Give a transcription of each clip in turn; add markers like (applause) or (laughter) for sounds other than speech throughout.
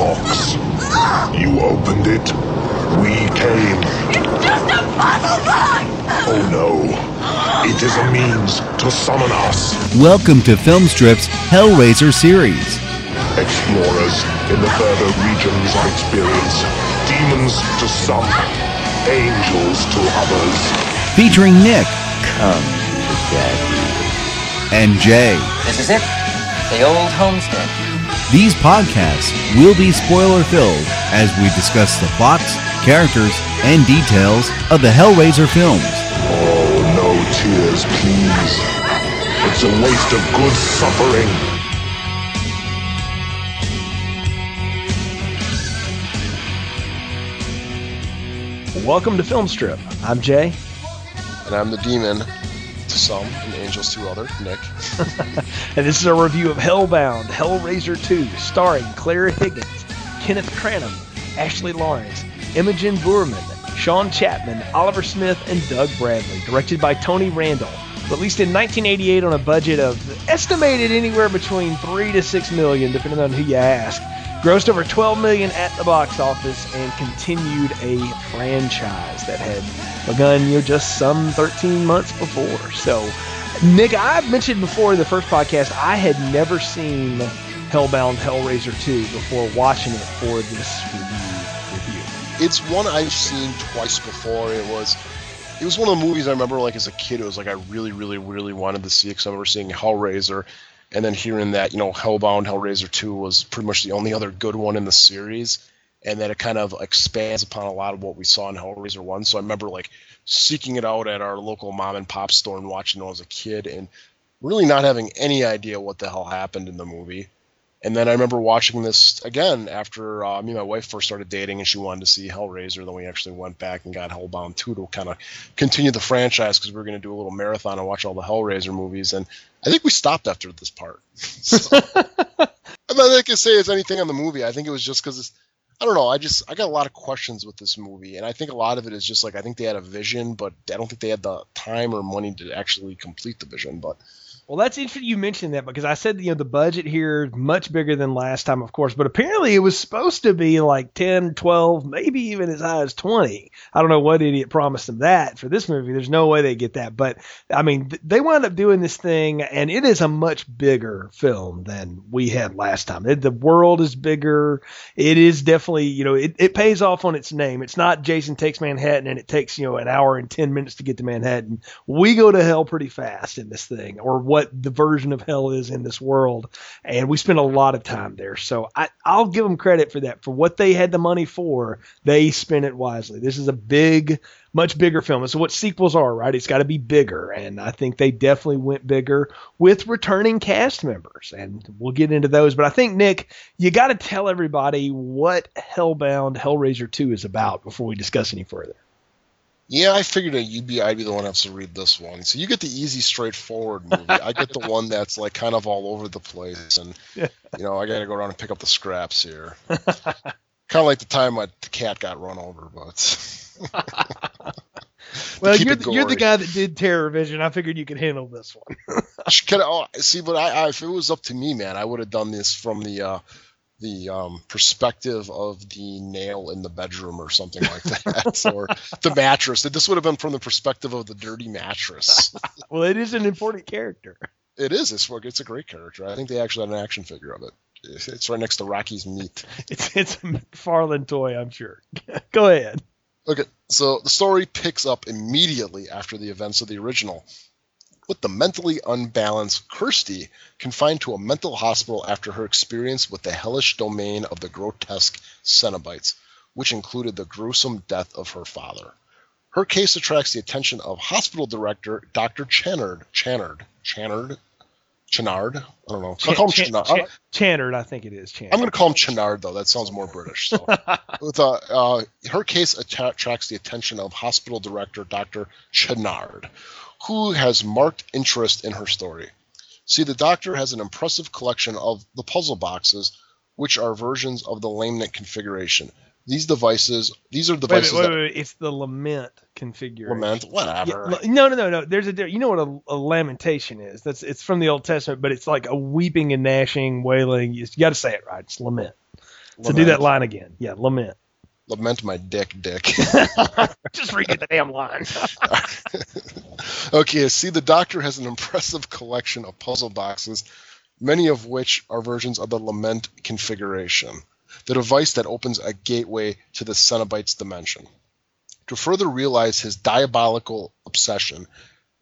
box. You opened it. We came. It's just a puzzle box! Oh no. It is a means to summon us. Welcome to Filmstrip's Hellraiser series. Explorers in the further regions of experience. Demons to some, angels to others. Featuring Nick Come to daddy. and Jay. This is it. The old homestead. These podcasts will be spoiler filled as we discuss the plots, characters, and details of the Hellraiser films. Oh, no tears, please. It's a waste of good suffering. Welcome to Filmstrip. I'm Jay, and I'm the demon to some and angels to other, Nick. (laughs) and this is a review of Hellbound, Hellraiser 2, starring Claire Higgins, Kenneth Cranham, Ashley Laurence, Imogen Boorman, Sean Chapman, Oliver Smith, and Doug Bradley. Directed by Tony Randel. Released in 1988 on a budget of estimated anywhere between three to six million, depending on who you ask. Grossed over 12 million at the box office and continued a franchise that had begun you know, just some 13 months before. So, Nick, I've mentioned before in the first podcast, I had never seen Hellbound Hellraiser 2 before watching it for this review. It's one I've seen twice before. It was it was one of the movies I remember like as a kid. It was like I really, really, really wanted to see because I remember seeing Hellraiser and then hearing that you know Hellbound Hellraiser 2 was pretty much the only other good one in the series and that it kind of expands upon a lot of what we saw in Hellraiser 1 so I remember like seeking it out at our local mom and pop store and watching it as a kid and really not having any idea what the hell happened in the movie and then I remember watching this again after uh, me and my wife first started dating, and she wanted to see Hellraiser. Then we actually went back and got Hellbound 2 to kind of continue the franchise because we were going to do a little marathon and watch all the Hellraiser movies. And I think we stopped after this part. (laughs) So, (laughs) I'm not going to say it's anything on the movie. I think it was just because I don't know. I just I got a lot of questions with this movie, and I think a lot of it is just like I think they had a vision, but I don't think they had the time or money to actually complete the vision. But well, that's interesting you mentioned that because I said, you know, the budget here is much bigger than last time, of course, but apparently it was supposed to be like 10, 12, maybe even as high as 20. I don't know what idiot promised them that for this movie. There's no way they get that. But I mean, they wound up doing this thing and it is a much bigger film than we had last time. It, the world is bigger. It is definitely, you know, it, it pays off on its name. It's not Jason takes Manhattan and it takes, you know, an hour and 10 minutes to get to Manhattan. We go to hell pretty fast in this thing or what what the version of hell is in this world. And we spent a lot of time there. So I, I'll give them credit for that. For what they had the money for, they spent it wisely. This is a big, much bigger film. It's what sequels are, right? It's got to be bigger. And I think they definitely went bigger with returning cast members. And we'll get into those. But I think, Nick, you got to tell everybody what Hellbound Hellraiser 2 is about before we discuss any further. Yeah, I figured that you'd be I'd be the one that has to read this one. So you get the easy, straightforward movie. I get the one that's like kind of all over the place, and (laughs) you know I got to go around and pick up the scraps here. kind of like the time my the cat got run over, but. (laughs) well, you're the, you're the guy that did Terror Vision. I figured you could handle this one. (laughs) I, oh, see, but I, I, if it was up to me, man, I would have done this from the. Uh, the um, perspective of the nail in the bedroom or something like that, (laughs) or the mattress. This would have been from the perspective of the dirty mattress. (laughs) well, it is an important character. It is. It's it's a great character. I think they actually had an action figure of it. It's right next to Rocky's meat. (laughs) It's it's a McFarlane toy, I'm sure. Go ahead. Okay, so the story picks up immediately after the events of the original with the mentally unbalanced Kirsty confined to a mental hospital after her experience with the hellish domain of the grotesque Cenobites, which included the gruesome death of her father. Her case attracts the attention of hospital director Dr. Channard. Channard. Channard? Channard? I don't know. Ch- call him Ch- Channard. Ch- Channard, I think it is. Channard. I'm going to call him Channard, though. That sounds more British. So. (laughs) With, uh, uh, her case attracts the attention of hospital director Dr. Channard, who has marked interest in her story. See, the Doctor has an impressive collection of the puzzle boxes, which are versions of the Lament configuration. These devices, these are devices. Wait, wait, wait, wait. It's the Lament configuration. Lament, whatever. Yeah, no, no, no, no. There's a you know what a, a, lamentation is? That's it's from the Old Testament, but it's like a weeping and gnashing, wailing. You got to say it right. It's lament. So do that line again. Yeah, lament. Lament my dick, dick. (laughs) Just read the damn line. (laughs) okay, see, the Doctor has an impressive collection of puzzle boxes, many of which are versions of the Lament configuration, the device that opens a gateway to the Cenobites dimension. To further realize his diabolical obsession,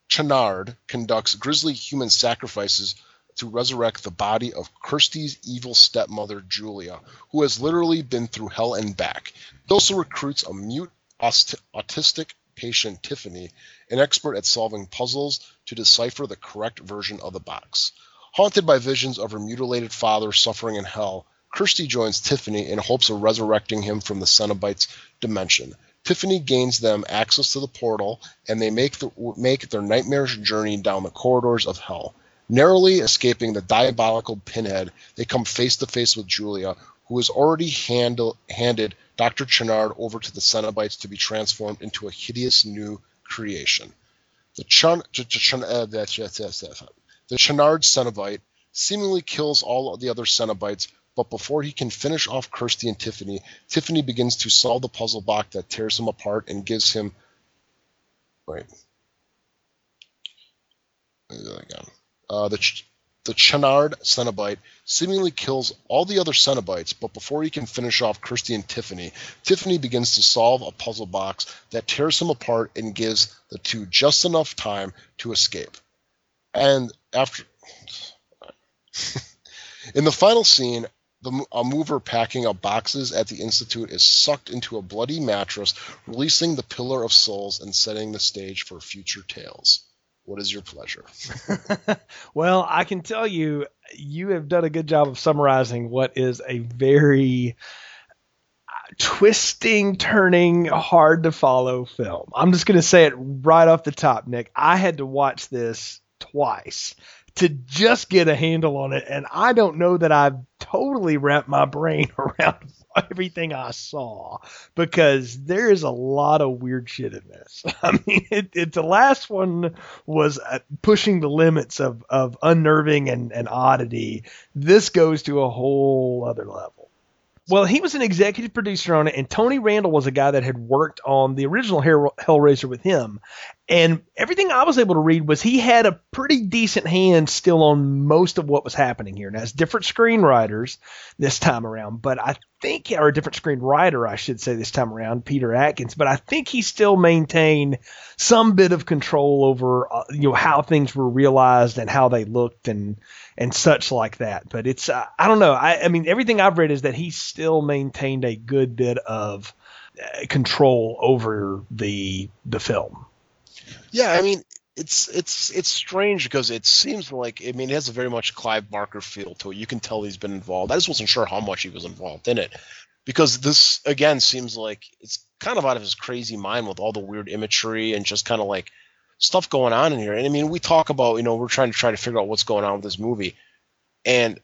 Chenard conducts grisly human sacrifices to resurrect the body of Kirsty's evil stepmother, Julia, who has literally been through hell and back. He also recruits a mute, autistic patient, Tiffany, an expert at solving puzzles, to decipher the correct version of the box. Haunted by visions of her mutilated father suffering in hell, Kirsty joins Tiffany in hopes of resurrecting him from the Cenobites dimension. Tiffany gains them access to the portal, and they make, the, make their nightmarish journey down the corridors of hell. Narrowly escaping the diabolical pinhead, they come face to face with Julia, who has already handle, handed Dr. Chenard over to the Cenobites to be transformed into a hideous new creation. The, Chun, Ch- Ch- Chun- uh, the, Ch- Cenobite seemingly kills all of the other Cenobites, but before he can finish off Kirsty and Tiffany, Tiffany begins to solve the puzzle box that tears him apart and gives him. Wait. Again. Uh, the, the Channard Cenobite seemingly kills all the other Cenobites, but before he can finish off Kirsty and Tiffany, Tiffany begins to solve a puzzle box that tears him apart and gives the two just enough time to escape. And after. (laughs) In the final scene, the, a mover packing up boxes at the Institute is sucked into a bloody mattress, releasing the Pillar of Souls and setting the stage for future tales. What is your pleasure? (laughs) well, I can tell you, you have done a good job of summarizing what is a very uh, twisting, turning, hard to follow film. I'm just going to say it right off the top, Nick. I had to watch this twice to just get a handle on it, and I don't know that I've totally wrapped my brain (laughs) around everything I saw because there is a lot of weird shit in this. (laughs) I mean, it, it the last one was uh, pushing the limits of of unnerving and, and oddity. This goes to a whole other level. Well, he was an executive producer on it, and Tony Randel was a guy that had worked on the original Hellraiser with him. And everything I was able to read was he had a pretty decent hand still on most of what was happening here. Now, it's different screenwriters this time around, but I think, or a different screenwriter, I should say, this time around, Peter Atkins, but I think he still maintained some bit of control over, uh, you know, how things were realized and how they looked and, and such like that. But it's, uh, I don't know. I, I mean, everything I've read is that he still maintained a good bit of uh, control over the, the film. Yeah, I mean, it's it's it's strange because it seems like I mean it has a very much Clive Barker feel to it. You can tell he's been involved. I just wasn't sure how much he was involved in it because this again seems like it's kind of out of his crazy mind with all the weird imagery and just kind of like stuff going on in here. And I mean, we talk about you know we're trying to try to figure out what's going on with this movie, and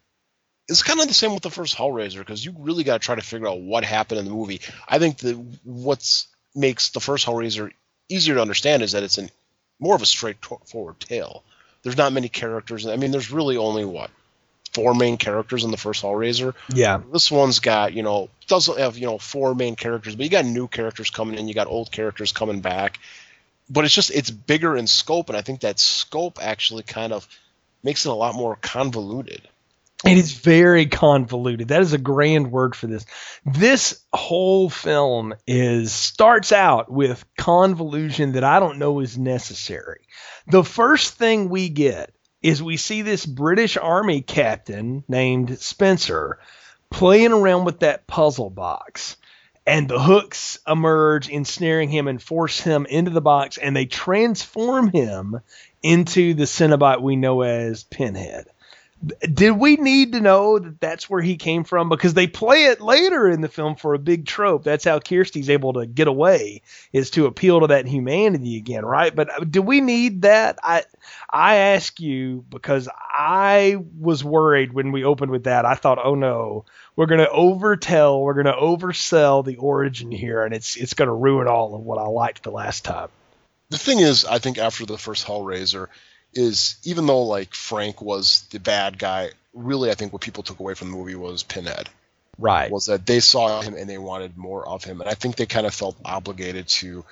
it's kind of the same with the first Hellraiser because you really got to try to figure out what happened in the movie. I think that what's makes the first Hellraiser easier to understand is that it's an more of a straightforward tale. There's not many characters. I mean, there's really only what four main characters in the first Hellraiser. Yeah. This one's got you know doesn't have you know four main characters, but you got new characters coming in. You got old characters coming back. But it's just it's bigger in scope, and I think that scope actually kind of makes it a lot more convoluted. It is very convoluted. That is a grand word for this. This whole film is starts out with convolution that I don't know is necessary. The first thing we get is we see this British army captain named Spencer playing around with that puzzle box. And the hooks emerge, ensnaring him and force him into the box, and they transform him into the Cenobite we know as Pinhead did we need to know that that's where he came from? Because they play it later in the film for a big trope. That's how Kirsty's able to get away is to appeal to that humanity again, right? But uh, do we need that? I I ask you because I was worried when we opened with that. I thought, oh no, we're gonna overtell, we're gonna oversell the origin here, and it's it's gonna ruin all of what I liked the last time. The thing is, I think after the first Hellraiser is even though like Frank was the bad guy, really I think what people took away from the movie was Pinhead. Right. was that they saw him and they wanted more of him, and I think they kind of felt obligated to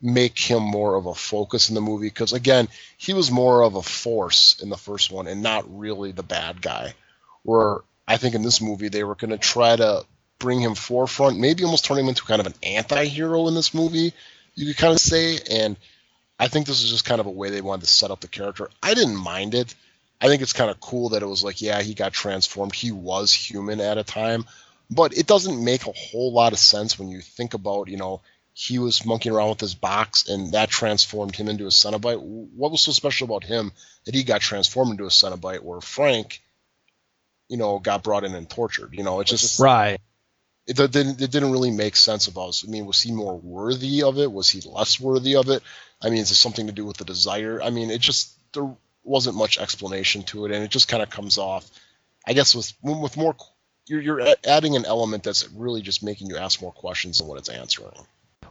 make him more of a focus in the movie because again, he was more of a force in the first one and not really the bad guy. Where I think in this movie they were going to try to bring him forefront, maybe almost turn him into kind of an anti-hero in this movie, you could kind of say, and I think this is just kind of a way they wanted to set up the character. I didn't mind it. I think it's kind of cool that it was like, yeah, he got transformed. He was human at a time, but it doesn't make a whole lot of sense when you think about, you know, he was monkeying around with his box and that transformed him into a Cenobite. What was so special about him that he got transformed into a Cenobite where Frank, you know, got brought in and tortured? You know, it's just Right. It didn't it didn't really make sense about us. I mean, was he more worthy of it? Was he less worthy of it? I mean, is it something to do with the desire? I mean, it just there wasn't much explanation to it, and it just kind of comes off. I guess with with more, you're you're adding an element that's really just making you ask more questions than what it's answering.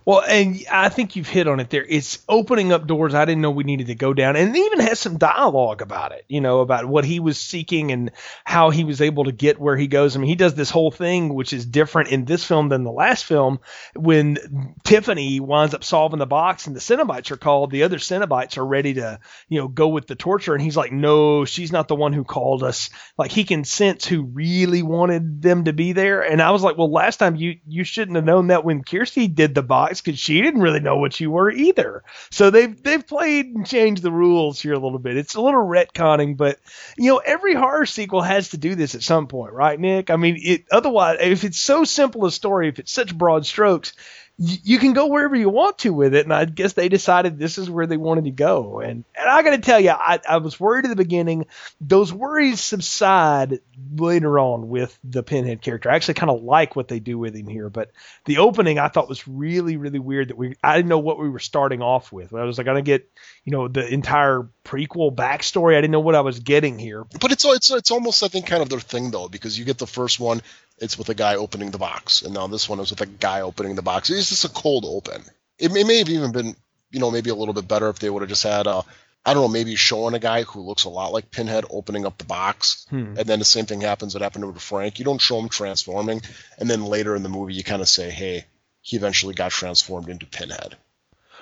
Well, and I think you've hit on it there. It's opening up doors I didn't know we needed to go down, and even has some dialogue about it. You know, about what he was seeking and how he was able to get where he goes. I mean, he does this whole thing which is different in this film than the last film. When Tiffany winds up solving the box and the Cenobites are called, the other Cenobites are ready to, you know, go with the torture, and he's like, "No, she's not the one who called us." Like he can sense who really wanted them to be there, and I was like, "Well, last time you you shouldn't have known that when Kirsty did the box because she didn't really know what you were either." So they've they've played and changed the rules here a little bit. It's a little retconning, but you know, every horror sequel has to do this at some point, right, Nick? I mean, it otherwise, if it's so simple a story, if it's such broad strokes, you can go wherever you want to with it. And I guess they decided this is where they wanted to go. And and I got to tell you, I, I was worried at the beginning. Those worries subside later on with the Pinhead character. I actually kind of like what they do with him here, but the opening I thought was really really weird. That we I didn't know what we were starting off with. I was like, I gonna get you know the entire prequel backstory. I didn't know what I was getting here. But it's it's it's almost I think kind of their thing though because you get the first one, it's with a guy opening the box, and now this one is with a guy opening the box. It's just a cold open. It may, may have even been you know maybe a little bit better if they would have just had a I don't know maybe showing a guy who looks a lot like Pinhead opening up the box, Hmm. and then the same thing happens that happened to Frank. You don't show him transforming, and then later in the movie you kind of say, hey, he eventually got transformed into Pinhead.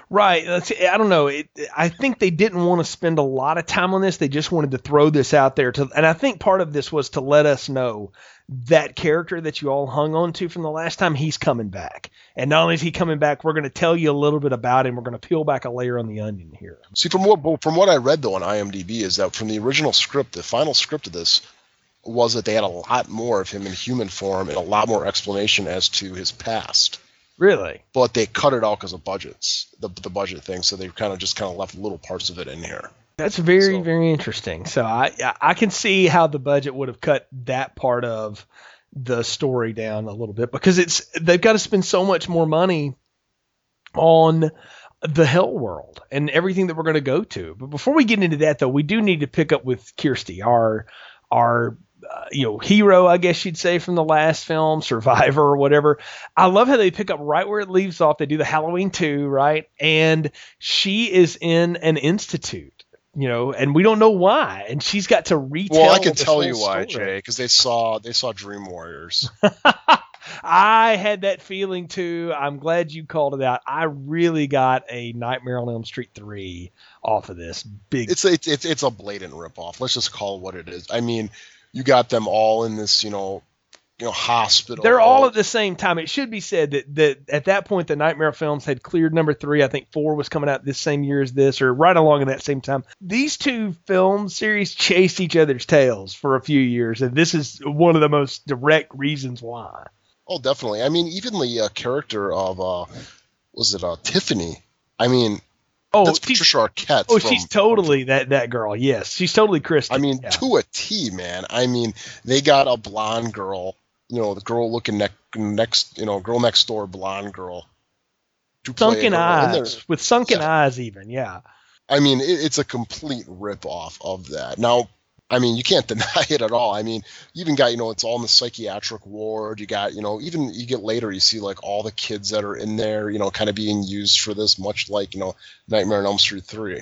Right. I don't know. It, I think they didn't want to spend a lot of time on this. They just wanted to throw this out there to, and I think part of this was to let us know that character that you all hung on to from the last time, he's coming back. And not only is he coming back, we're going to tell you a little bit about him. We're going to peel back a layer on the onion here. See, from what from what I read though on IMDb is that from the original script, the final script of this was that they had a lot more of him in human form and a lot more explanation as to his past. Really? But they cut it out because of budgets, the the budget thing. So they kind of just kind of left little parts of it in here. That's very, So- very interesting. So I, I- I can see how the budget would have cut that part of the story down a little bit because it's they've got to spend so much more money on the hell world and everything that we're going to go to. But before we get into that, though, we do need to pick up with Kirsty, our our uh, you know hero, I guess you'd say from the last film, survivor or whatever. I love how they pick up right where it leaves off. They do the Halloween two, right? And she is in an institute. You know, and we don't know why, and she's got to retell. Well, I can tell you why, story. Jay, because they saw they saw Dream Warriors. (laughs) I had that feeling too. I'm glad you called it out. I really got a Nightmare on Elm Street three off of this big. it's a, it's it's it's a blatant ripoff. Let's just call it what it is. I mean, you got them all in this, you know, you know, hospital. They're all at the same time. It should be said that, that at that point the Nightmare films had cleared number three. I think four was coming out this same year as this, or right along at that same time. These two film series chased each other's tails for a few years, and this is one of the most direct reasons why. Oh, definitely. I mean, even the uh, character of uh, was it uh, Tiffany? I mean, Oh, that's Patricia Arquette. oh, from- she's totally that that girl. Yes, she's totally Kristen. I mean, Yeah. to a T, man. I mean, they got a blonde girl. You know, the girl looking ne- next, you know, girl next door, blonde girl. sunken her. And they're- eyes with sunken Yeah. eyes, even yeah. I mean, it, it's a complete rip off of that. Now, I mean, you can't (laughs) deny it at all. I mean, you even got, you know, it's all in the psychiatric ward. You got, you know, even you get later, you see like all the kids that are in there, you know, kind of being used for this, much like, you know, Nightmare on Elm Street 3.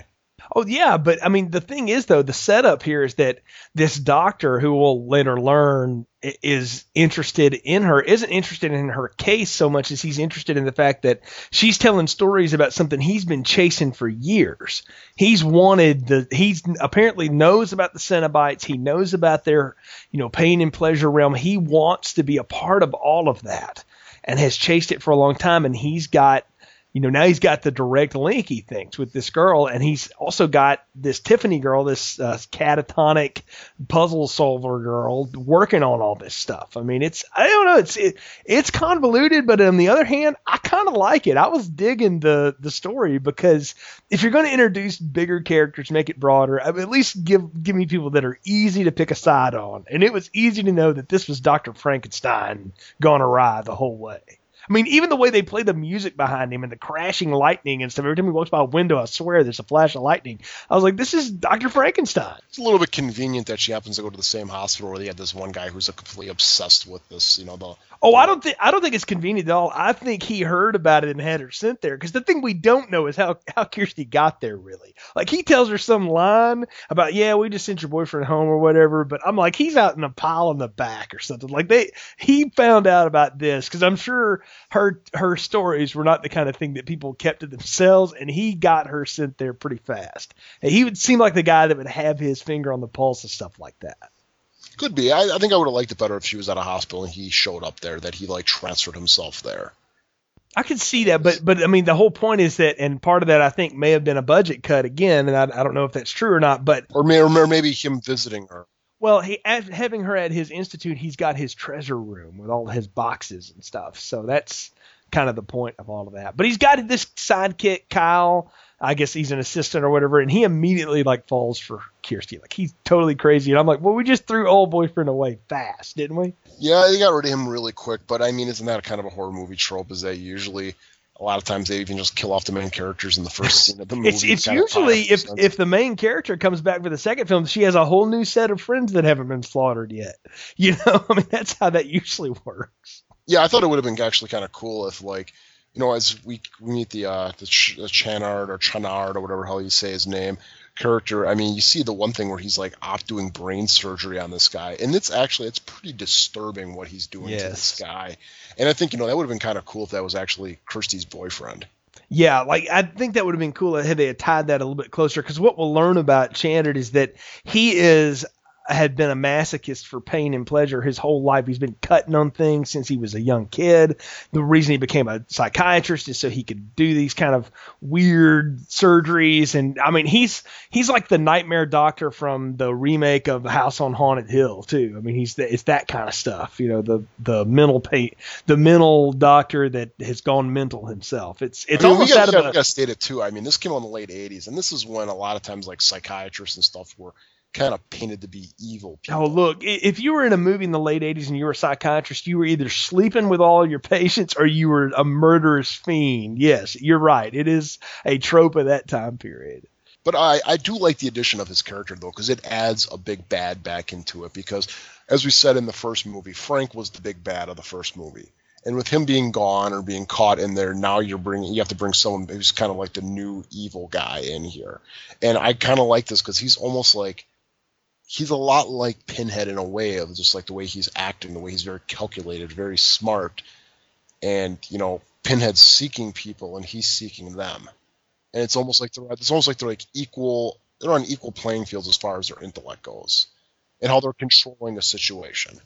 Oh yeah, but I mean the thing is though the setup here is that this doctor who will later learn is interested in her isn't interested in her case so much as he's interested in the fact that she's telling stories about something he's been chasing for years. He's wanted the he's apparently knows about the Cenobites, he knows about their, you know, pain and pleasure realm. He wants to be a part of all of that and has chased it for a long time and he's got you know, now he's got the direct link he thinks with this girl, and he's also got this Tiffany girl, this uh, catatonic puzzle solver girl, working on all this stuff. I mean, it's I don't know, it's it, it's convoluted, but on the other hand, I kind of like it. I was digging the the story because if you're going to introduce bigger characters, make it broader, I mean, at least give give me people that are easy to pick a side on, and it was easy to know that this was Doctor Frankenstein gone awry the whole way. I mean, even the way they play the music behind him and the crashing lightning and stuff. Every time he walks by a window, I swear there's a flash of lightning. I was like, this is Dr. Frankenstein. It's a little bit convenient that she happens to go to the same hospital where they had this one guy who's completely obsessed with this, you know, the Oh, I don't think I don't think it's convenient at all. I think he heard about it and had her sent there. Because the thing we don't know is how how Kirsty got there. Really, like he tells her some line about, yeah, we just sent your boyfriend home or whatever. But I'm like, he's out in a pile in the back or something. Like they he found out about this because I'm sure her her stories were not the kind of thing that people kept to themselves, and he got her sent there pretty fast. And he would seem like the guy that would have his finger on the pulse of stuff like that. could be. I, I think I would have liked it better if she was at a hospital and he showed up there, that he like transferred himself there. I could see that, but but I mean the whole point is that, and part of that I think may have been a budget cut again, and I, I don't know if that's true or not. But Or, may, or maybe him visiting her. Well, he at, having her at his institute, he's got his treasure room with all his boxes and stuff. So that's kind of the point of all of that. But he's got this sidekick Kyle. I guess he's an assistant or whatever, and he immediately like falls for Kirsty. Like he's totally crazy, and I'm like, well, we just threw old boyfriend away fast, didn't we? Yeah, they got rid of him really quick, but I mean, isn't that kind of a horror movie trope? Is that usually a lot of times they even just kill off the main characters in the first scene of the movie? It's it's usually if the if the main character comes back for the second film, she has a whole new set of friends that haven't been slaughtered yet. (laughs) You know, I mean that's how that usually works. Yeah, I thought it would have been actually kind of cool if, like, you know, as we we meet the uh, the, Ch- the Chanard or Chanard or whatever hell you say his name character. I mean, you see the one thing where he's like off doing brain surgery on this guy, and it's actually it's pretty disturbing what he's doing to this guy. And I think you know that would have been kind of cool if that was actually Kirsty's boyfriend. Yeah, like I think that would have been cool had they had tied that a little bit closer. Because what we'll learn about Chandard is that he is had been a masochist for pain and pleasure his whole life. He's been cutting on things since he was a young kid. The reason he became a psychiatrist is so he could do these kind of weird surgeries. And I mean, he's he's like the nightmare doctor from the remake of House on Haunted Hill too. I mean, he's the, it's that kind of stuff. You know, the the mental pain, the mental doctor that has gone mental himself. It's it's I mean, almost we out gotta, of we gotta state it too. I mean, this came on the late '80s, and this is when a lot of times like psychiatrists and stuff were kind of painted to be evil people. Oh, look, if you were in a movie in the late 80s and you were a psychiatrist, you were either sleeping with all your patients or you were a murderous fiend. Yes, you're right. It is a trope of that time period. But I, I do like the addition of his character though, because it adds a big bad back into it. Because as we said in the first movie, Frank was the big bad of the first movie, and with him being gone or being caught in there, now you're bringing you have to bring someone who's kind of like the new evil guy in here. And I kind of like this because he's almost like he's a lot like Pinhead in a way of just like the way he's acting, the way he's very calculated, very smart, and you know Pinhead's seeking people and he's seeking them. And it's almost like they're it's almost like they're like equal they're on equal playing fields as far as their intellect goes and how they're controlling the situation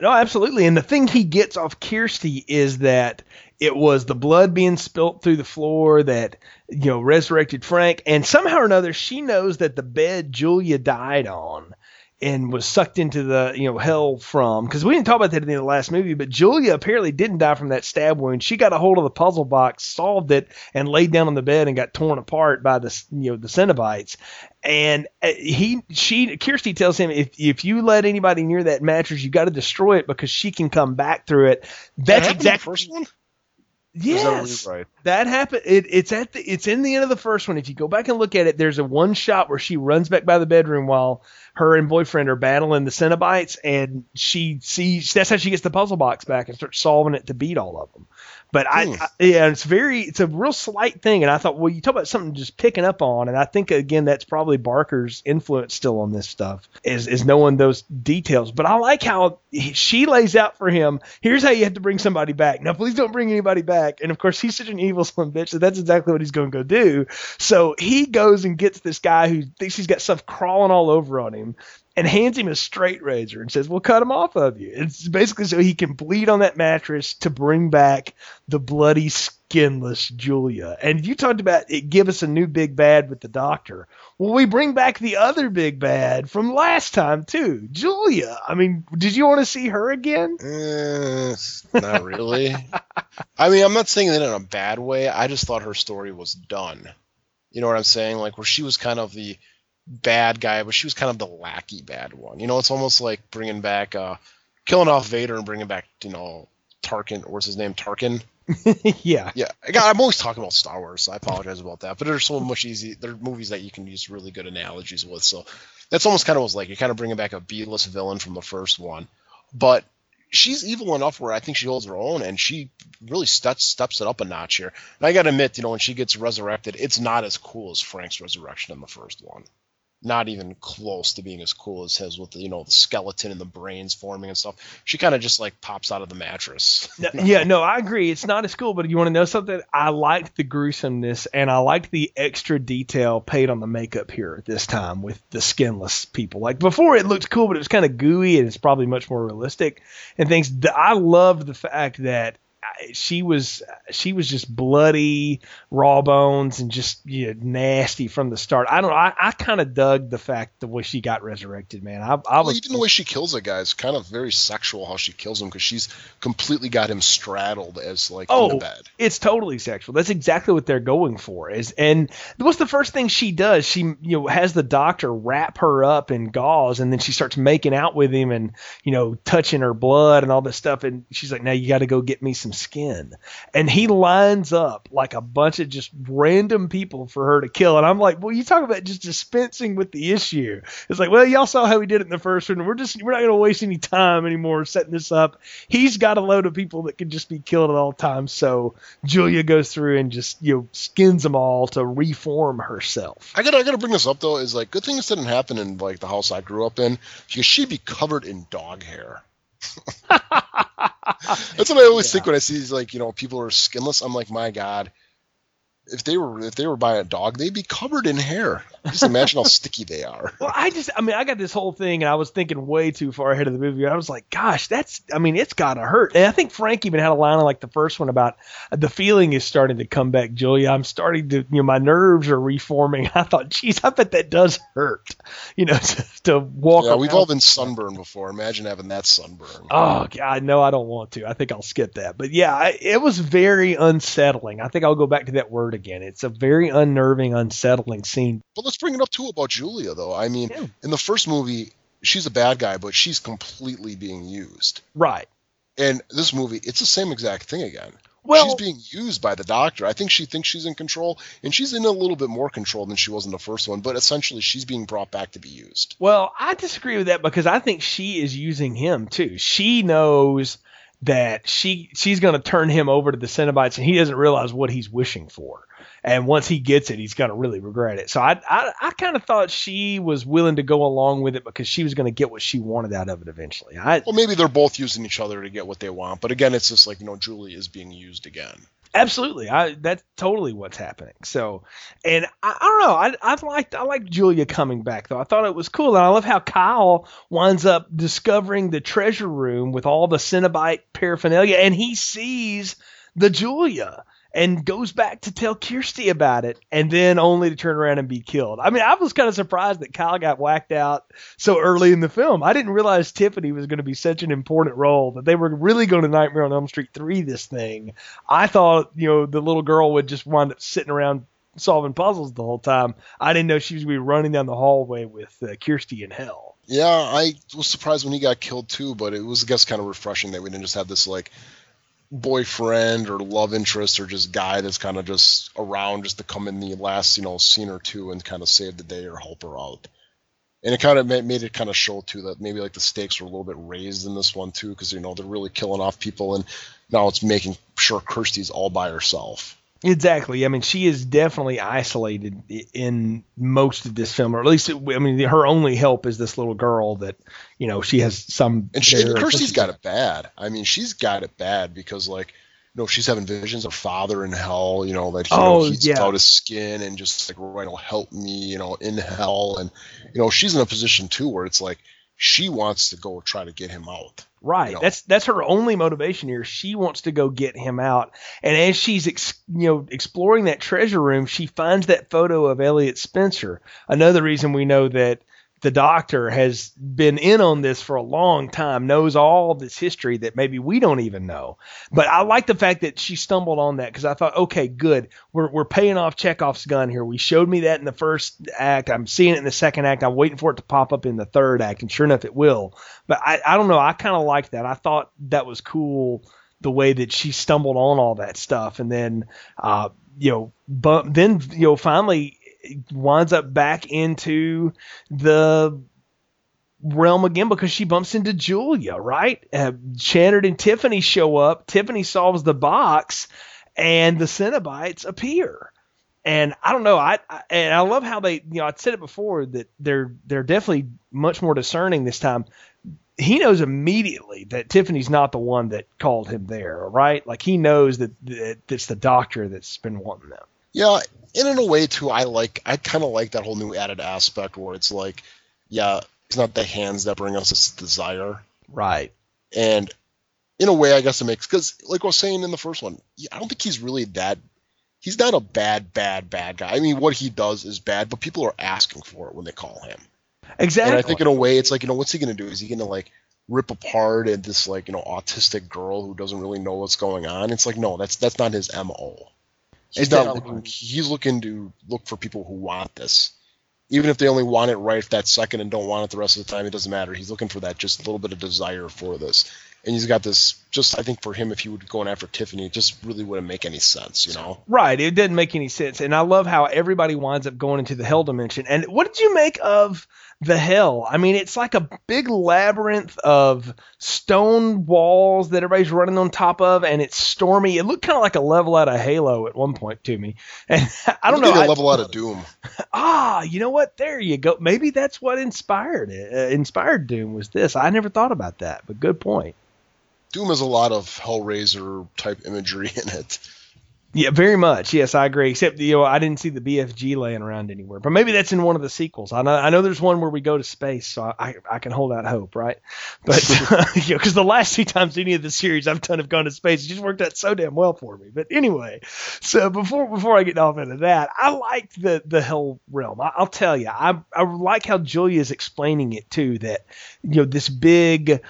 No, absolutely. And the thing he gets off Kirsty is that it was the blood being spilt through the floor that, you know, resurrected Frank. And somehow or another, she knows that the bed Julia died on and was sucked into the, you know, hell from. Because we didn't talk about that in the last movie, but Julia apparently didn't die from that stab wound. She got a hold of the puzzle box, solved it, and laid down on the bed and got torn apart by the, you know, the Cenobites. And uh, he, she, Kirsty tells him if if you let anybody near that mattress, you got to destroy it because she can come back through it. That's happened in the exactly first one Or that a yes. rewrite? That happened. It, it's at the, it's in the end of the first one. If you go back and look at it, there's a one shot where she runs back by the bedroom while her and boyfriend are battling the Cenobites, and she sees that's how she gets the puzzle box back and starts solving it to beat all of them. But I, Hmm. I, yeah, it's very, it's a real slight thing, and I thought, well, you talk about something just picking up on, and I think again that's probably Barker's influence still on this stuff is is knowing those details. But I like how he, she lays out for him. Here's how you have to bring somebody back. Now, please don't bring anybody back. And of course, he's such an evil of bitch that that's exactly what he's going to go do. So he goes and gets this guy who thinks he's got stuff crawling all over on him and hands him a straight razor and says, "We'll cut him off of you." It's basically so he can bleed on that mattress to bring back the bloody, skinless Julia. And you talked about it give us a new big bad with the doctor. Well, we bring back the other big bad from last time too, Julia. I mean, did you want to see her again? Eh, not really. I mean, I'm not saying that in a bad way. I just thought her story was done. You know what I'm saying? Like where she was kind of the bad guy, but she was kind of the lackey bad one. You know, it's almost like bringing back, uh, killing off Vader and bringing back, you know, Tarkin. What's his name? Tarkin. (laughs) yeah. Yeah, God, I'm always talking about Star Wars, so I apologize about that. But there's so much easy. There are movies that you can use really good analogies with. So that's almost kind of was like you're kind of bringing back a B-list villain from the first one, but she's evil enough where I think she holds her own, and she really steps steps it up a notch here. And I got to admit, you know, when she gets resurrected, it's not as cool as Frank's resurrection in the first one. Not even close to being as cool as his with the you know the skeleton and the brains forming and stuff. She kind of just like pops out of the mattress. No, (laughs) yeah, no, I agree. It's not as cool, but you want to know something? I liked the gruesomeness and I liked the extra detail paid on the makeup here at this time with the skinless people. Like before, it looked cool, but it was kind of gooey and it's probably much more realistic and things. I loved the fact that she was she was just bloody, raw bones, and just you know, nasty from the start. I don't know. I, I kind of dug the fact the way she got resurrected, man. I, I Well, was even the way she kills a guy is kind of very sexual. How she kills him because she's completely got him straddled as like in Oh, the bed. it's totally sexual. That's exactly what they're going for. Is and what's the first thing she does? She you know has the doctor wrap her up in gauze, and then she starts making out with him, and you know touching her blood and all this stuff. And she's like, "Now you got to go get me some skin." And he lines up like a bunch of just random people for her to kill. And I'm like, "Well, you talk about just dispensing with the issue." It's like, well, y'all saw how we did it in the first one. We're just we're not going to waste any time anymore setting this up. He's got a load of people that can just be killed at all times. So Julia goes through and just you know skins them all to reform herself. I gotta I gotta bring this up though. Is like good thing this didn't happen in like the house I grew up in because she'd be covered in dog hair. (laughs) That's what I always think when I see these like you know people are skinless. I'm like, my God, if they were if they were by a dog, they'd be covered in hair. Just imagine how (laughs) sticky they are. Well, I just, I mean, I got this whole thing, and I was thinking way too far ahead of the movie. I was like, gosh, that's, I mean, it's gotta hurt. And I think Frank even had a line like the first one about the feeling is starting to come back, Julia. I'm starting to, you know, my nerves are reforming. (laughs) I thought, geez, I bet that does hurt, you know, (laughs) to, to walk. Yeah, we've all been sunburned before. Imagine having that sunburn. Oh God, no, I don't want to. I think I'll skip that. But yeah, I, it was very unsettling. I think I'll go back to that word again. It's a very unnerving, unsettling scene. But let's bring it up too about Julia, though. I mean, Yeah. in the first movie, she's a bad guy, but she's completely being used. Right. And this movie, it's the same exact thing again. Well- she's being used by the doctor. I think she thinks she's in control, and she's in a little bit more control than she was in the first one. But essentially, she's being brought back to be used. Well, I disagree with that because I think she is using him too. She knows that she she's going to turn him over to the Cenobites, and he doesn't realize what he's wishing for. And once he gets it, he's going to really regret it. So I I, I kind of thought she was willing to go along with it because she was going to get what she wanted out of it eventually. I Well, maybe they're both using each other to get what they want. But again, it's just like you know, Julie is being used again. Absolutely, I that's totally what's happening. So, and I, I don't know, I I liked I liked Julia coming back though. I thought it was cool, and I love how Kyle winds up discovering the treasure room with all the Cenobite paraphernalia, and he sees the Julia and goes back to tell Kirsty about it, and then only to turn around and be killed. I mean, I was kind of surprised that Kyle got whacked out so early in the film. I didn't realize Tiffany was going to be such an important role that they were really going to Nightmare on Elm Street three this thing. I thought you know the little girl would just wind up sitting around solving puzzles the whole time. I didn't know she was going to be running down the hallway with uh, Kirsty in hell. Yeah, I was surprised when he got killed too, but it was, I guess, kind of refreshing that we didn't just have this like boyfriend or love interest or just guy that's kind of just around just to come in the last you know scene or two and kind of save the day or help her out. And it kind of made, it kind of show too that maybe like the stakes were a little bit raised in this one too because you know they're really killing off people and now it's making sure kirsty's all by herself Exactly. I mean, she is definitely isolated in most of this film, or at least, it, I mean, her only help is this little girl that, you know, she has some. and she there- kirsty's got it bad i mean she's got it bad because like you know she's having visions of father in hell you know that he, you know, Oh, he's yeah. out his skin and just like right will help me you know in hell and you know she's in a position too where it's like she wants to go try to get him out Right. That's that's her only motivation here. She wants to go get him out. And as she's ex, you know exploring that treasure room, she finds that photo of Elliott Spencer. Another reason we know that the doctor has been in on this for a long time, knows all this history that maybe we don't even know. But I like the fact that she stumbled on that because I thought, okay, good. We're, we're paying off Chekhov's gun here. We showed me that in the first act. I'm seeing it in the second act. I'm waiting for it to pop up in the third act. And sure enough, it will. But I, I don't know. I kind of like that. I thought that was cool the way that she stumbled on all that stuff. And then, uh, you know, but then, you know, finally winds up back into the realm again because she bumps into Julia, right? Uh, Shannon and Tiffany show up. Tiffany solves the box, and the Cenobites appear. And I don't know, I, I and I love how they, you know, I said it before that they're they're definitely much more discerning this time. He knows immediately that Tiffany's not the one that called him there, right? Like he knows that, that it's the doctor that's been wanting them. Yeah, and in a way too, I like I kind of like that whole new added aspect where it's like, yeah, it's not the hands that bring us this desire, Right. and in a way, I guess it makes because like I was saying in the first one, I don't think he's really that. He's not a bad, bad, bad guy. I mean, what he does is bad, but people are asking for it when they call him. Exactly. And I think in a way, it's like you know, what's he gonna do? Is he gonna like rip apart at this like you know autistic girl who doesn't really know what's going on? It's like no, that's that's not his mo. He's not looking. He's looking to look for people who want this, even if they only want it right that second and don't want it the rest of the time. It doesn't matter. He's looking for that just a little bit of desire for this, and he's got this. Just I think for him, if he would going after Tiffany, it just really wouldn't make any sense, you know. Right. It didn't make any sense. And I love how everybody winds up going into the hell dimension. And what did you make of the hell? I mean, it's like a big labyrinth of stone walls that everybody's running on top of, and it's stormy. It looked kind of like a level out of Halo at one point to me. (laughs) And I don't know. A I- level out of Doom. (laughs) ah, you know what? There you go. Maybe that's what inspired it. Uh, inspired Doom was this. I never thought about that, but good point. Doom has a lot of Hellraiser type imagery (laughs) in it. Yeah, very much. Yes, I agree. Except you know, I didn't see the BFG laying around anywhere, but maybe that's in one of the sequels. I know, I know there's one where we go to space, so I, I can hold out hope, right? But (laughs) (laughs) you know, because the last two times any of the series I've done have gone to space, it just worked out so damn well for me. But anyway, so before before I get off into that, I liked the the Hell realm. I, I'll tell you, I I like how Julia's explaining it too. That you know this big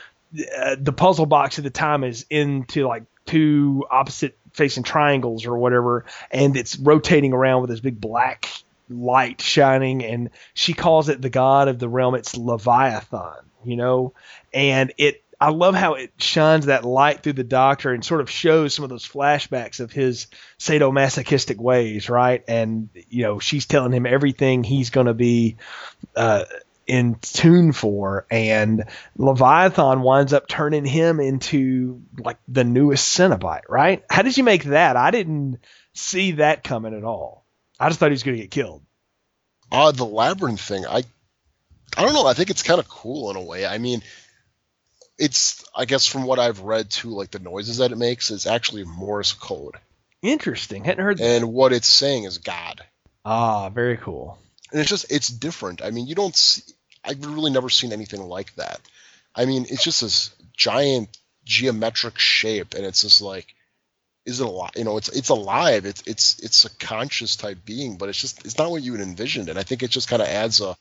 uh, the puzzle box at the time is into like two opposite facing triangles or whatever, and it's rotating around with this big black light shining, and she calls it the god of the realm. It's Leviathan, you know, and it. I love how it shines that light through the doctor and sort of shows some of those flashbacks of his sadomasochistic ways, right? And you know, she's telling him everything he's going to be uh, in tune for, and Leviathan winds up turning him into like the newest Cenobite, right? How did you make that? I didn't see that coming at all. I just thought he was going to get killed. Uh, the labyrinth thing, I, I don't know. I think it's kind of cool in a way. I mean, it's I guess from what I've read too, like the noises that it makes is actually Morse code, Interesting. Hadn't heard that. and what it's saying is God, Ah, very cool. and it's just it's different. I mean, you don't see. I've really never seen anything like that. I mean, it's just this giant geometric shape, and it's just like, is it alive? You know, it's it's alive. It's it's it's a conscious type being, but it's just it's not what you would envisioned, and I think it just kind of adds a,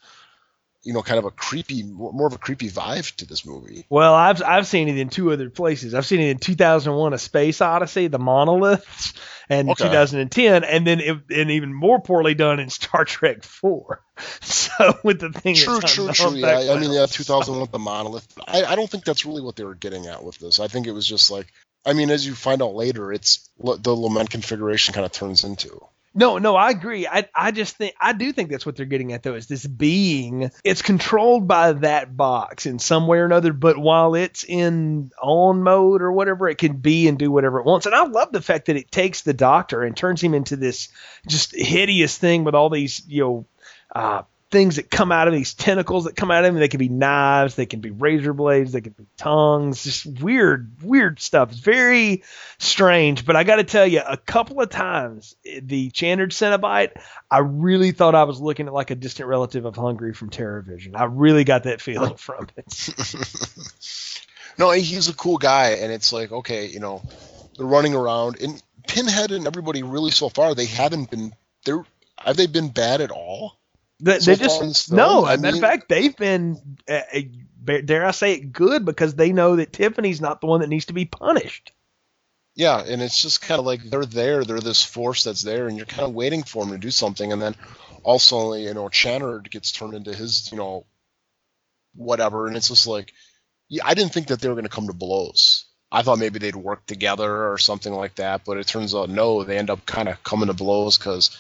you know, kind of a creepy, more of a creepy vibe to this movie. Well, I've I've seen it in two other places. I've seen it in 2001: A Space Odyssey, the monoliths, and Okay. 2010, and then it, and even more poorly done in Star Trek 4. (laughs) So with the thing, True, true, true. Yeah, I mean, yeah, 2001 with the monolith. I, I don't think that's really what they were getting at with this. I think it was just like I mean, as you find out later, it's the lament configuration kind of turns into. No, no, I agree. I, I just think I do think that's what they're getting at though is this being it's controlled by that box in some way or another, but while it's in on mode or whatever, it can be and do whatever it wants. And I love the fact that it takes the doctor and turns him into this just hideous thing with all these, you know, uh, things that come out of these tentacles that come out of him. They can be knives, they can be razor blades, they can be tongues, just weird, weird stuff. It's very strange. But I got to tell you, a couple of times, eh, the Chandred Cenobite, I really thought I was looking at like a distant relative of Hungry from Terrorvision. I really got that feeling (laughs) from it. no, he's a cool guy, and it's like, okay, you know, they're running around, and Pinhead and everybody really so far, they haven't been, they're, have they been bad at all? They, So they just in no. I As a matter of fact, they've been, uh, dare I say it, good because they know that Tiffany's not the one that needs to be punished. Yeah, and it's just kind of like they're there, they're this force that's there, and you're kind of waiting for them to do something, and then also, you know, Channard gets turned into his, you know, whatever, and it's just like, yeah, I didn't think that they were going to come to blows. I thought maybe they'd work together or something like that, but it turns out no, they end up kind of coming to blows because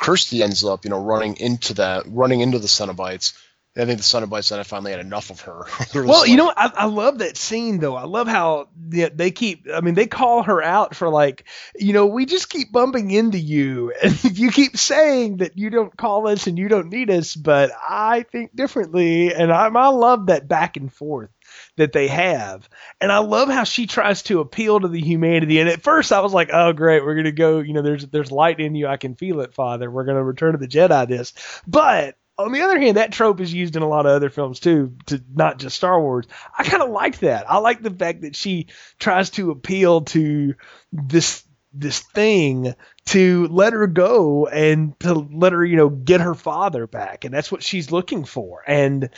Kirsty ends up, you know, running into that, running into the Cenobites. I think the Cenobites then finally had enough of her. (laughs) Well, you know. I, I love that scene though. I love how they, they keep. I mean, they call her out for like, you know, we just keep bumping into you, (laughs) and you keep saying that you don't call us and you don't need us, but I think differently, and I, I love that back and forth that they have, and I love how she tries to appeal to the humanity. And at first, I was like, oh great, we're gonna go. You know, there's there's light in you. I can feel it, Father. We're gonna return to the Jedi. This, but on the other hand, that trope is used in a lot of other films too, to not just Star Wars. I kind of like that. I like the fact that she tries to appeal to this this thing to let her go and to let her, you know, get her father back, and that's what she's looking for. And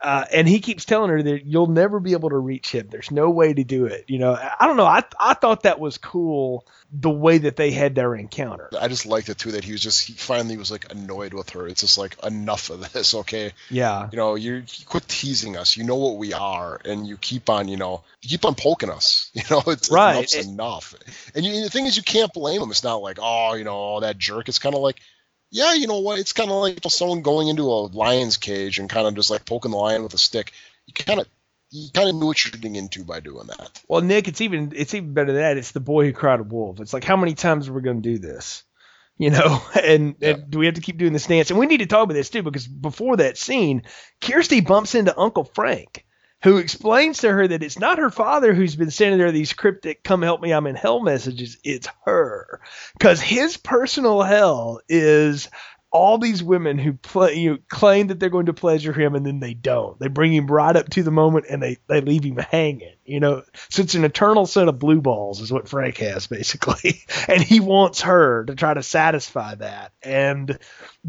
uh, and he keeps telling her that you'll never be able to reach him. There's no way to do it. You know, I don't know. I I thought that was cool the way that they had their encounter. I just liked it too that he was just he finally was like annoyed with her. It's just like enough of this, okay? Yeah. You know, you, quit teasing us. You know what we are, and you keep on, you know, you keep on poking us. (laughs) You know, it's Right. enough's It- enough. And, you, and the thing is, you can't blame him. It's not like, oh, you know, that jerk. It's kind of like, yeah, you know what? It's kind of like someone going into a lion's cage and kind of just like poking the lion with a stick. You kind of you kind of knew what you're getting into by doing that. Well, Nick, it's even it's even better than that. It's the boy who cried a wolf. It's like how many times are we going to do this? (laughs) You know, and, Yeah. and do we have to keep doing this dance? And we need to talk about this too because before that scene, Kirsty bumps into Uncle Frank, who explains to her that it's not her father who's been sending her these cryptic "Come help me, I'm in hell" messages. It's her, because his personal hell is all these women who play, you know, claim that they're going to pleasure him and then they don't. They bring him right up to the moment and they, they leave him hanging, you know. So it's an eternal set of blue balls is what Frank has basically. (laughs) and he wants her to try to satisfy that. And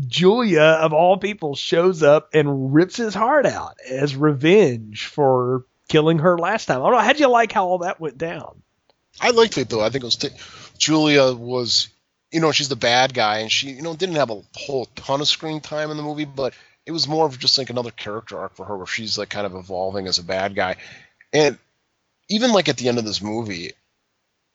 Julia of all people shows up and rips his heart out as revenge for killing her last time. I don't know. How'd you like how all that went down? I liked it though. I think it was t- Julia was, you know, she's the bad guy, and she, you know, didn't have a whole ton of screen time in the movie, but it was more of just like another character arc for her, where she's like kind of evolving as a bad guy, and even like at the end of this movie,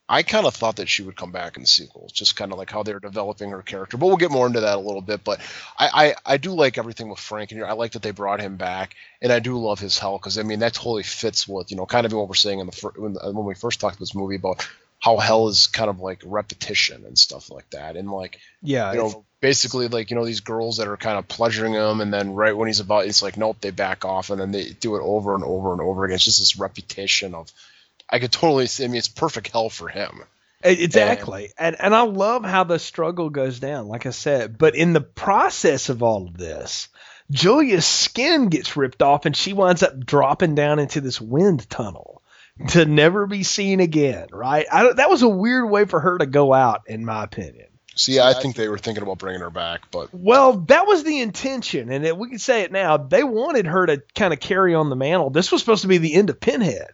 I kind of thought that she would come back in the sequels, just kind of like how they're developing her character. But we'll get more into that a little bit. But I, I, I do like everything with Frank, and I like that they brought him back, and I do love his hell because I mean that totally fits with you know kind of what we're saying in the fir- when, when we first talked about this movie about how hell is kind of like repetition and stuff like that, and like Yeah. you know basically like you know these girls that are kind of pleasuring him, and then right when he's about, it's like nope, they back off, and then they do it over and over and over again. It's just this repetition of. I could totally see. I mean, it's perfect hell for him. Exactly. And and I love how the struggle goes down, like I said. But in the process of all of this, Julia's skin gets ripped off and she winds up dropping down into this wind tunnel to never be seen again, right? I, that was a weird way for her to go out, in my opinion. See, I think they were thinking about bringing her back, but Well, that was the intention, and it, we can say it now. They wanted her to kind of carry on the mantle. This was supposed to be the end of Pinhead,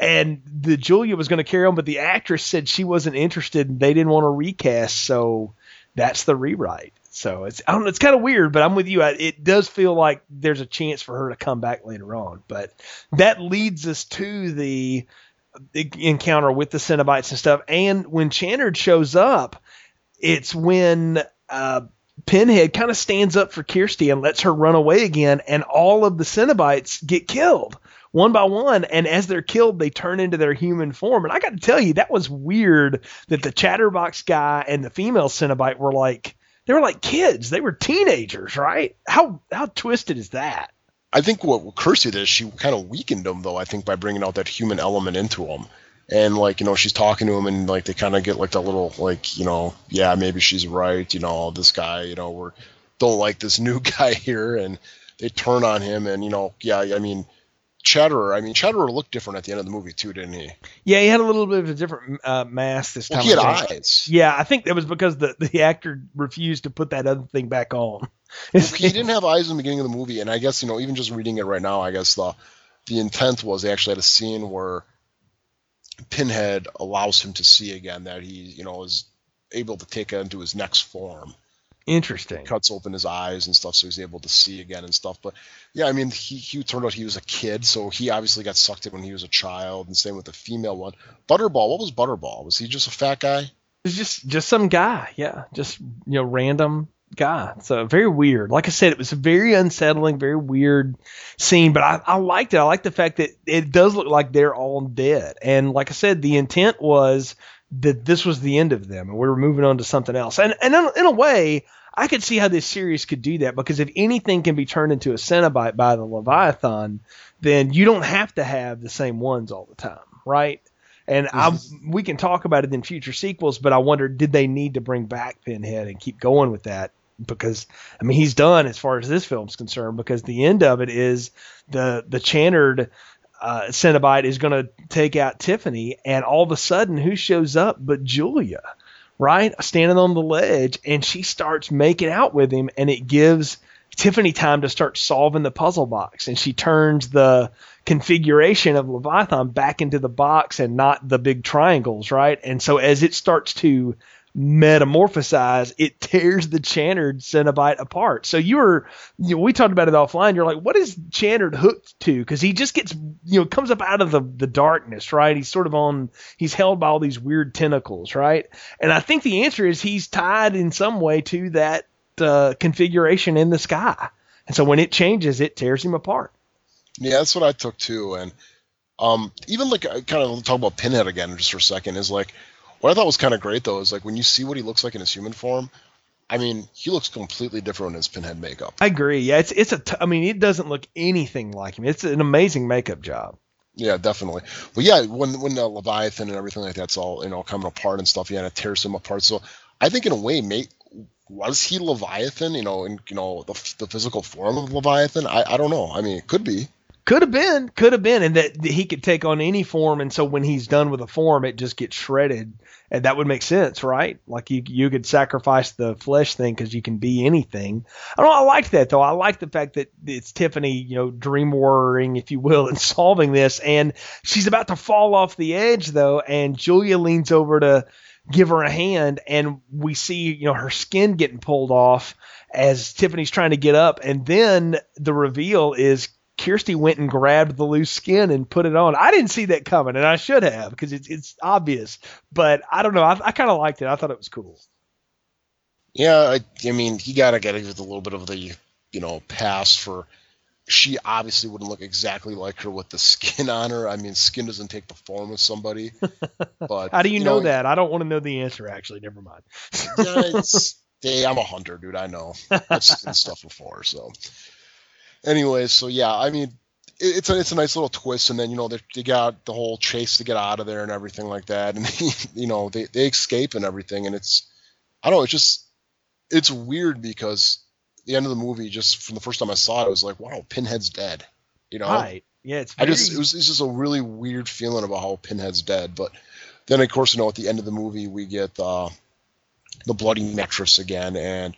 and the Julia was going to carry on, but the actress said she wasn't interested, and they didn't want to recast, so that's the rewrite. So it's I don't it's kind of weird, but I'm with you. I, it does feel like there's a chance for her to come back later on, but that leads us to the encounter with the Cenobites and stuff. And when Channard shows up, it's when uh, Pinhead kind of stands up for Kirsty and lets her run away again, and all of the Cenobites get killed one by one. And as they're killed, they turn into their human form. And I got to tell you, that was weird that the Chatterbox guy and the female Cenobite were like, they were like kids. They were teenagers, right? How how twisted is that? I think what Kirsty did is she kind of weakened him, though. I think by bringing out that human element into him, and like you know she's talking to him, and like they kind of get like that little like you know yeah maybe she's right, you know this guy you know we're don't like this new (laughs) guy here, and they turn on him, and you know yeah I mean Chatterer, I mean, Chatterer looked different at the end of the movie too, didn't he? Yeah, he had a little bit of a different uh, mask this time. Well, he had eyes. Yeah, I think that was because the, the actor refused to put that other thing back on. well, (laughs) he didn't have eyes in the beginning of the movie, and I guess you know, even just reading it right now, I guess the the intent was they actually had a scene where Pinhead allows him to see again that he, you know, is able to take it into his next form. Interesting. Cuts open his eyes and stuff, so he's able to see again and stuff. But yeah, I mean, he, he turned out he was a kid, so he obviously got sucked in when he was a child, and same with the female one. Butterball, what was Butterball? Was he just a fat guy? It's just just some guy, yeah, just you know, random guy. So very weird. Like I said, it was a very unsettling, very weird scene, but I, I liked it. I like the fact that it does look like they're all dead. And like I said, the intent was that this was the end of them and we were moving on to something else. And and in, in a way, I could see how this series could do that because if anything can be turned into a Cenobite by the Leviathan, then you don't have to have the same ones all the time, right? And I, mm-hmm. we can talk about it in future sequels, but I wonder did they need to bring back Pinhead and keep going with that? Because I mean he's done as far as this film's concerned. Because the end of it is the the Channard uh, Cenobite is going to take out Tiffany, and all of a sudden, who shows up but Julia, right? Standing on the ledge, and she starts making out with him, and it gives Tiffany time to start solving the puzzle box, and she turns the configuration of Leviathan back into the box and not the big triangles, right? And so as it starts to metamorphosize, it tears the Channard Cenobite apart. So you were, you know, we talked about it offline. You're like, what is Channard hooked to? Because he just gets, you know, comes up out of the the darkness, right? He's sort of on, he's held by all these weird tentacles, right? And I think the answer is he's tied in some way to that uh, configuration in the sky. And so when it changes, it tears him apart. Yeah, that's what I took too. And um, even like, kind of talk about Pinhead again just for a second. Is like what I thought was kind of great though is like when you see what he looks like in his human form. I mean, he looks completely different in his pinhead makeup. I agree. Yeah, it's it's a. T- I mean, it doesn't look anything like him. It's an amazing makeup job. Yeah, definitely. But yeah, when when the Leviathan and everything like that's all you know coming apart and stuff, yeah, it tears him apart. So I think in a way, mate, was he Leviathan? You know, in you know the the physical form of Leviathan? I I don't know. I mean, it could be. Could have been, could have been, and that he could take on any form, and so when he's done with a form, it just gets shredded, and that would make sense, right? Like you, you could sacrifice the flesh thing because you can be anything. I don't. Know, I like that though. I like the fact that it's Tiffany, you know, dream warring, if you will, (laughs) and solving this, and she's about to fall off the edge though, and Julia leans over to give her a hand, and we see, you know, her skin getting pulled off as Tiffany's trying to get up, and then the reveal is Kirsty went and grabbed the loose skin and put it on. I didn't see that coming, and I should have because it's it's obvious. But I don't know. I, I kind of liked it. I thought it was cool. Yeah, I, I mean, he got to get it with a little bit of the you know pass for. She obviously wouldn't look exactly like her with the skin (laughs) on her. I mean, skin doesn't take the form of somebody. (laughs) But how do you, you know, know, that? I don't want to know the answer. Actually, never mind. yeah, (laughs) hey, I'm a hunter, dude. I know. I've seen stuff before, so anyway, so yeah, I mean, it, it's a it's a nice little twist, and then you know they, they got the whole chase to get out of there and everything like that, and (laughs) you know they they escape and everything, and it's I don't know, it's just it's weird because the end of the movie, just from the first time I saw it, I was like, wow, Pinhead's dead, you know? Right. Yeah, it's. Very... I just it was it's just a really weird feeling about how Pinhead's dead, but then of course you know at the end of the movie we get uh, the bloody mattress again, and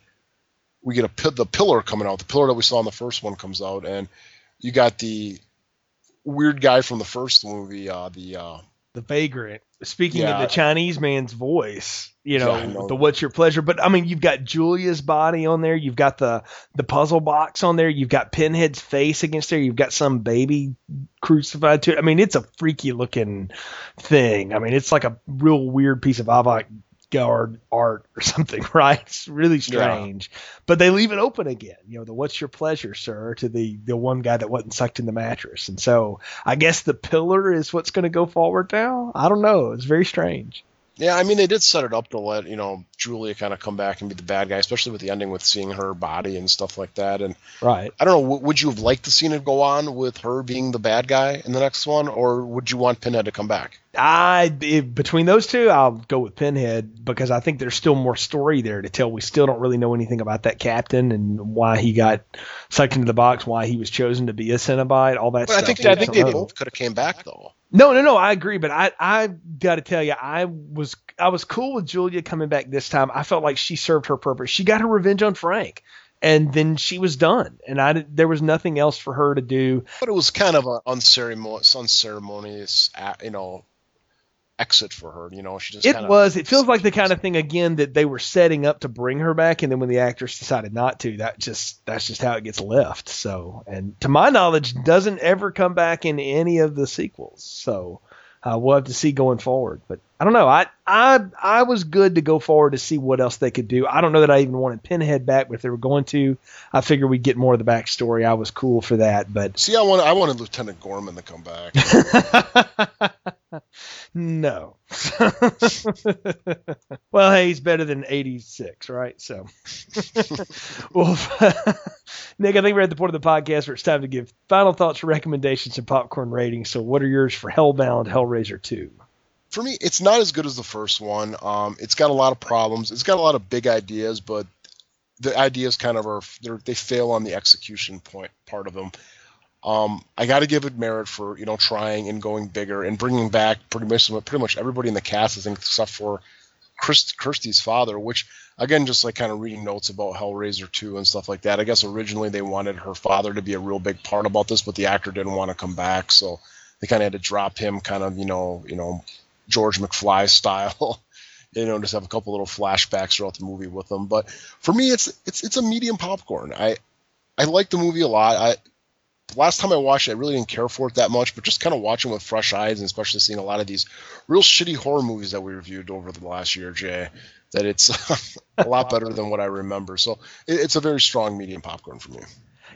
we get a the pillar coming out. The pillar that we saw in the first one comes out, and you got the weird guy from the first movie, uh, the uh, the vagrant. Speaking Yeah. of the Chinese man's voice, you know, Yeah, know. the what's your pleasure? But I mean, you've got Julia's body on there, you've got the the puzzle box on there, you've got Pinhead's face against there, you've got some baby crucified to it. I mean, it's a freaky looking thing. I mean, it's like a real weird piece of avant garde art or (laughs) something, right? It's really strange. But they leave it open again. You know, the what's your pleasure, sir, to the the one guy that wasn't sucked in the mattress. And so I guess the pillar is what's going to go forward now. I don't know. It's very strange. Yeah, I mean they did set it up to let you know Julia kind of come back and be the bad guy, especially with the ending with seeing her body and stuff like that. And Right. I don't know, w- would you have liked to seen it go on with her being the bad guy in the next one, or would you want Pinhead to come back? I if, between those two, I'll go with Pinhead because I think there's still more story there to tell. We still don't really know anything about that captain and why he got sucked into the box, why he was chosen to be a Cenobite, all that But I stuff. think I think they both could have came back though. No, no, no. I agree, but I, I got to tell you, I was, I was cool with Julia coming back this time. I felt like she served her purpose. She got her revenge on Frank, and then she was done. And I, there was nothing else for her to do. But it was kind of an unceremonious, unceremonious, you know, exit for her. You know, she just It kinda, was. It feels like the kind of thing again that they were setting up to bring her back, and then when the actress decided not to, that just that's just how it gets left. So, and to my knowledge, doesn't ever come back in any of the sequels. So, uh, we'll have to see going forward. But I don't know. I I I was good to go forward to see what else they could do. I don't know that I even wanted Pinhead back, but if they were going to, I figured we'd get more of the backstory. I was cool for that, but See, I wanted I wanted Lieutenant Gorman to come back. (laughs) no. (laughs) well, hey, he's better than 86, right? So, (laughs) well, (laughs) Nick, I think we're at the point of the podcast where it's time to give final thoughts, recommendations, and popcorn ratings. So, what are yours for Hellbound Hellraiser 2? for me, it's not as good as the first one. Um, it's got a lot of problems. It's got a lot of big ideas, but the ideas kind of are they fail on the execution point part of them. Um, I got to give it merit for you know trying and going bigger and bringing back pretty much pretty much everybody in the cast, I think, except for Chris, Kirsty's father, which again, just like kind of reading notes about Hellraiser 2 and stuff like that. I guess originally they wanted her father to be a real big part about this, but the actor didn't want to come back, so they kind of had to drop him, kind of you know you know George McFly style. (laughs) you know, just have a couple little flashbacks throughout the movie with them. But for me, it's it's it's a medium popcorn. I I like the movie a lot. I last time I watched it, I really didn't care for it that much, but just kind of watching with fresh eyes, and especially seeing a lot of these real shitty horror movies that we reviewed over the last year, Jay, that it's (laughs) a lot better than what I remember. So it, it's a very strong medium popcorn for me.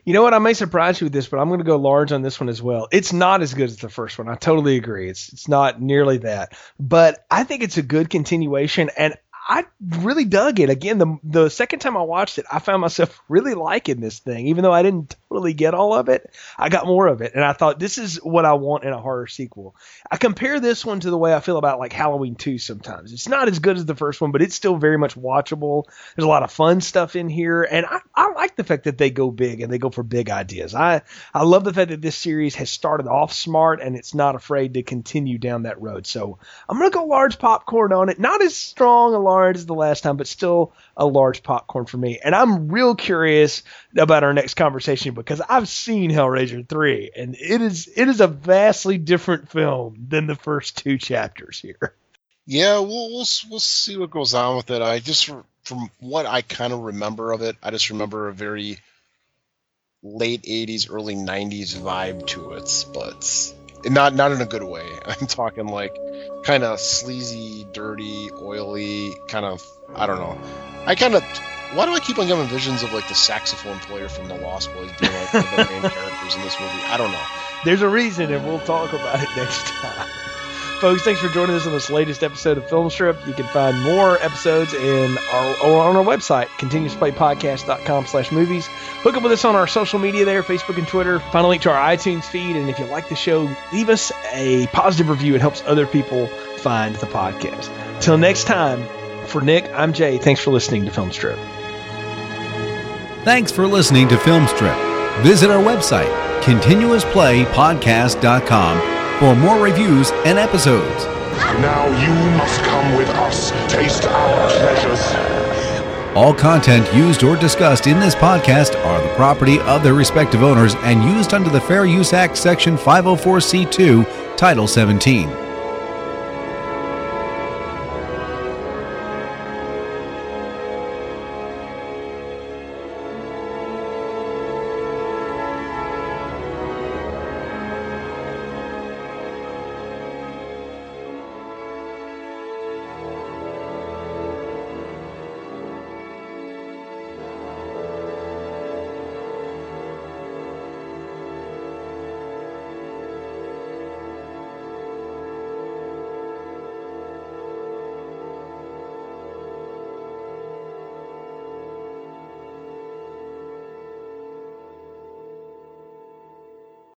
You know what? I may surprise you with this, but I'm going to go large on this one as well. It's not as good as the first one. I totally agree. It's it's not nearly that, but I think it's a good continuation, and I really dug it. Again, the the second time I watched it, I found myself (laughs) really liking this thing, even though I didn't totally get all of it. I got more of it, and I thought this is what I want in a horror sequel. I compare this one to the way I feel about like Halloween 2 sometimes. It's not as good as the first one, but it's still very much watchable. There's a lot of fun stuff in here, and I, I like the fact that they go big and they go for big ideas. I, I love the fact that this series has started off smart and it's not afraid to continue down that road. So I'm to go large popcorn on it. Not as strong a large as the last time, but still a large popcorn for me. And I'm real curious about our next conversation because I've seen Hellraiser 3 and it is it is a vastly different film than the first two chapters here. Yeah, we'll we'll we'll see what goes on with it. I just from what I kind of remember of it, I just remember a very late '80s, early '90s vibe to it, but not not in a good way. (laughs) I'm talking like kind of sleazy, dirty, oily, kind of I don't know. I kind of why do I keep on getting visions of like the saxophone player from the Lost Boys being like one of the main characters in this movie? I don't know. There's a reason, and we'll talk about it (laughs) next time. Folks, thanks for joining us on this latest episode of Film Strip. You can find more episodes in our, or on our website, continuousplaypodcast.com slash movies. Hook up with us on our social media there, Facebook and Twitter. Find a link to our iTunes feed, and if you like the show, leave us a positive review. It helps other people find the podcast. Till next time, for Nick, I'm Jay. Thanks for listening to Film Strip. Thanks for listening to Filmstrip. Visit our website, continuousplaypodcast.com, for more reviews and episodes. Now you must come with us. Taste our pleasures. All content used or discussed in this podcast are the property of their respective owners and used under the Fair Use Act, Section 504C2, Title 17.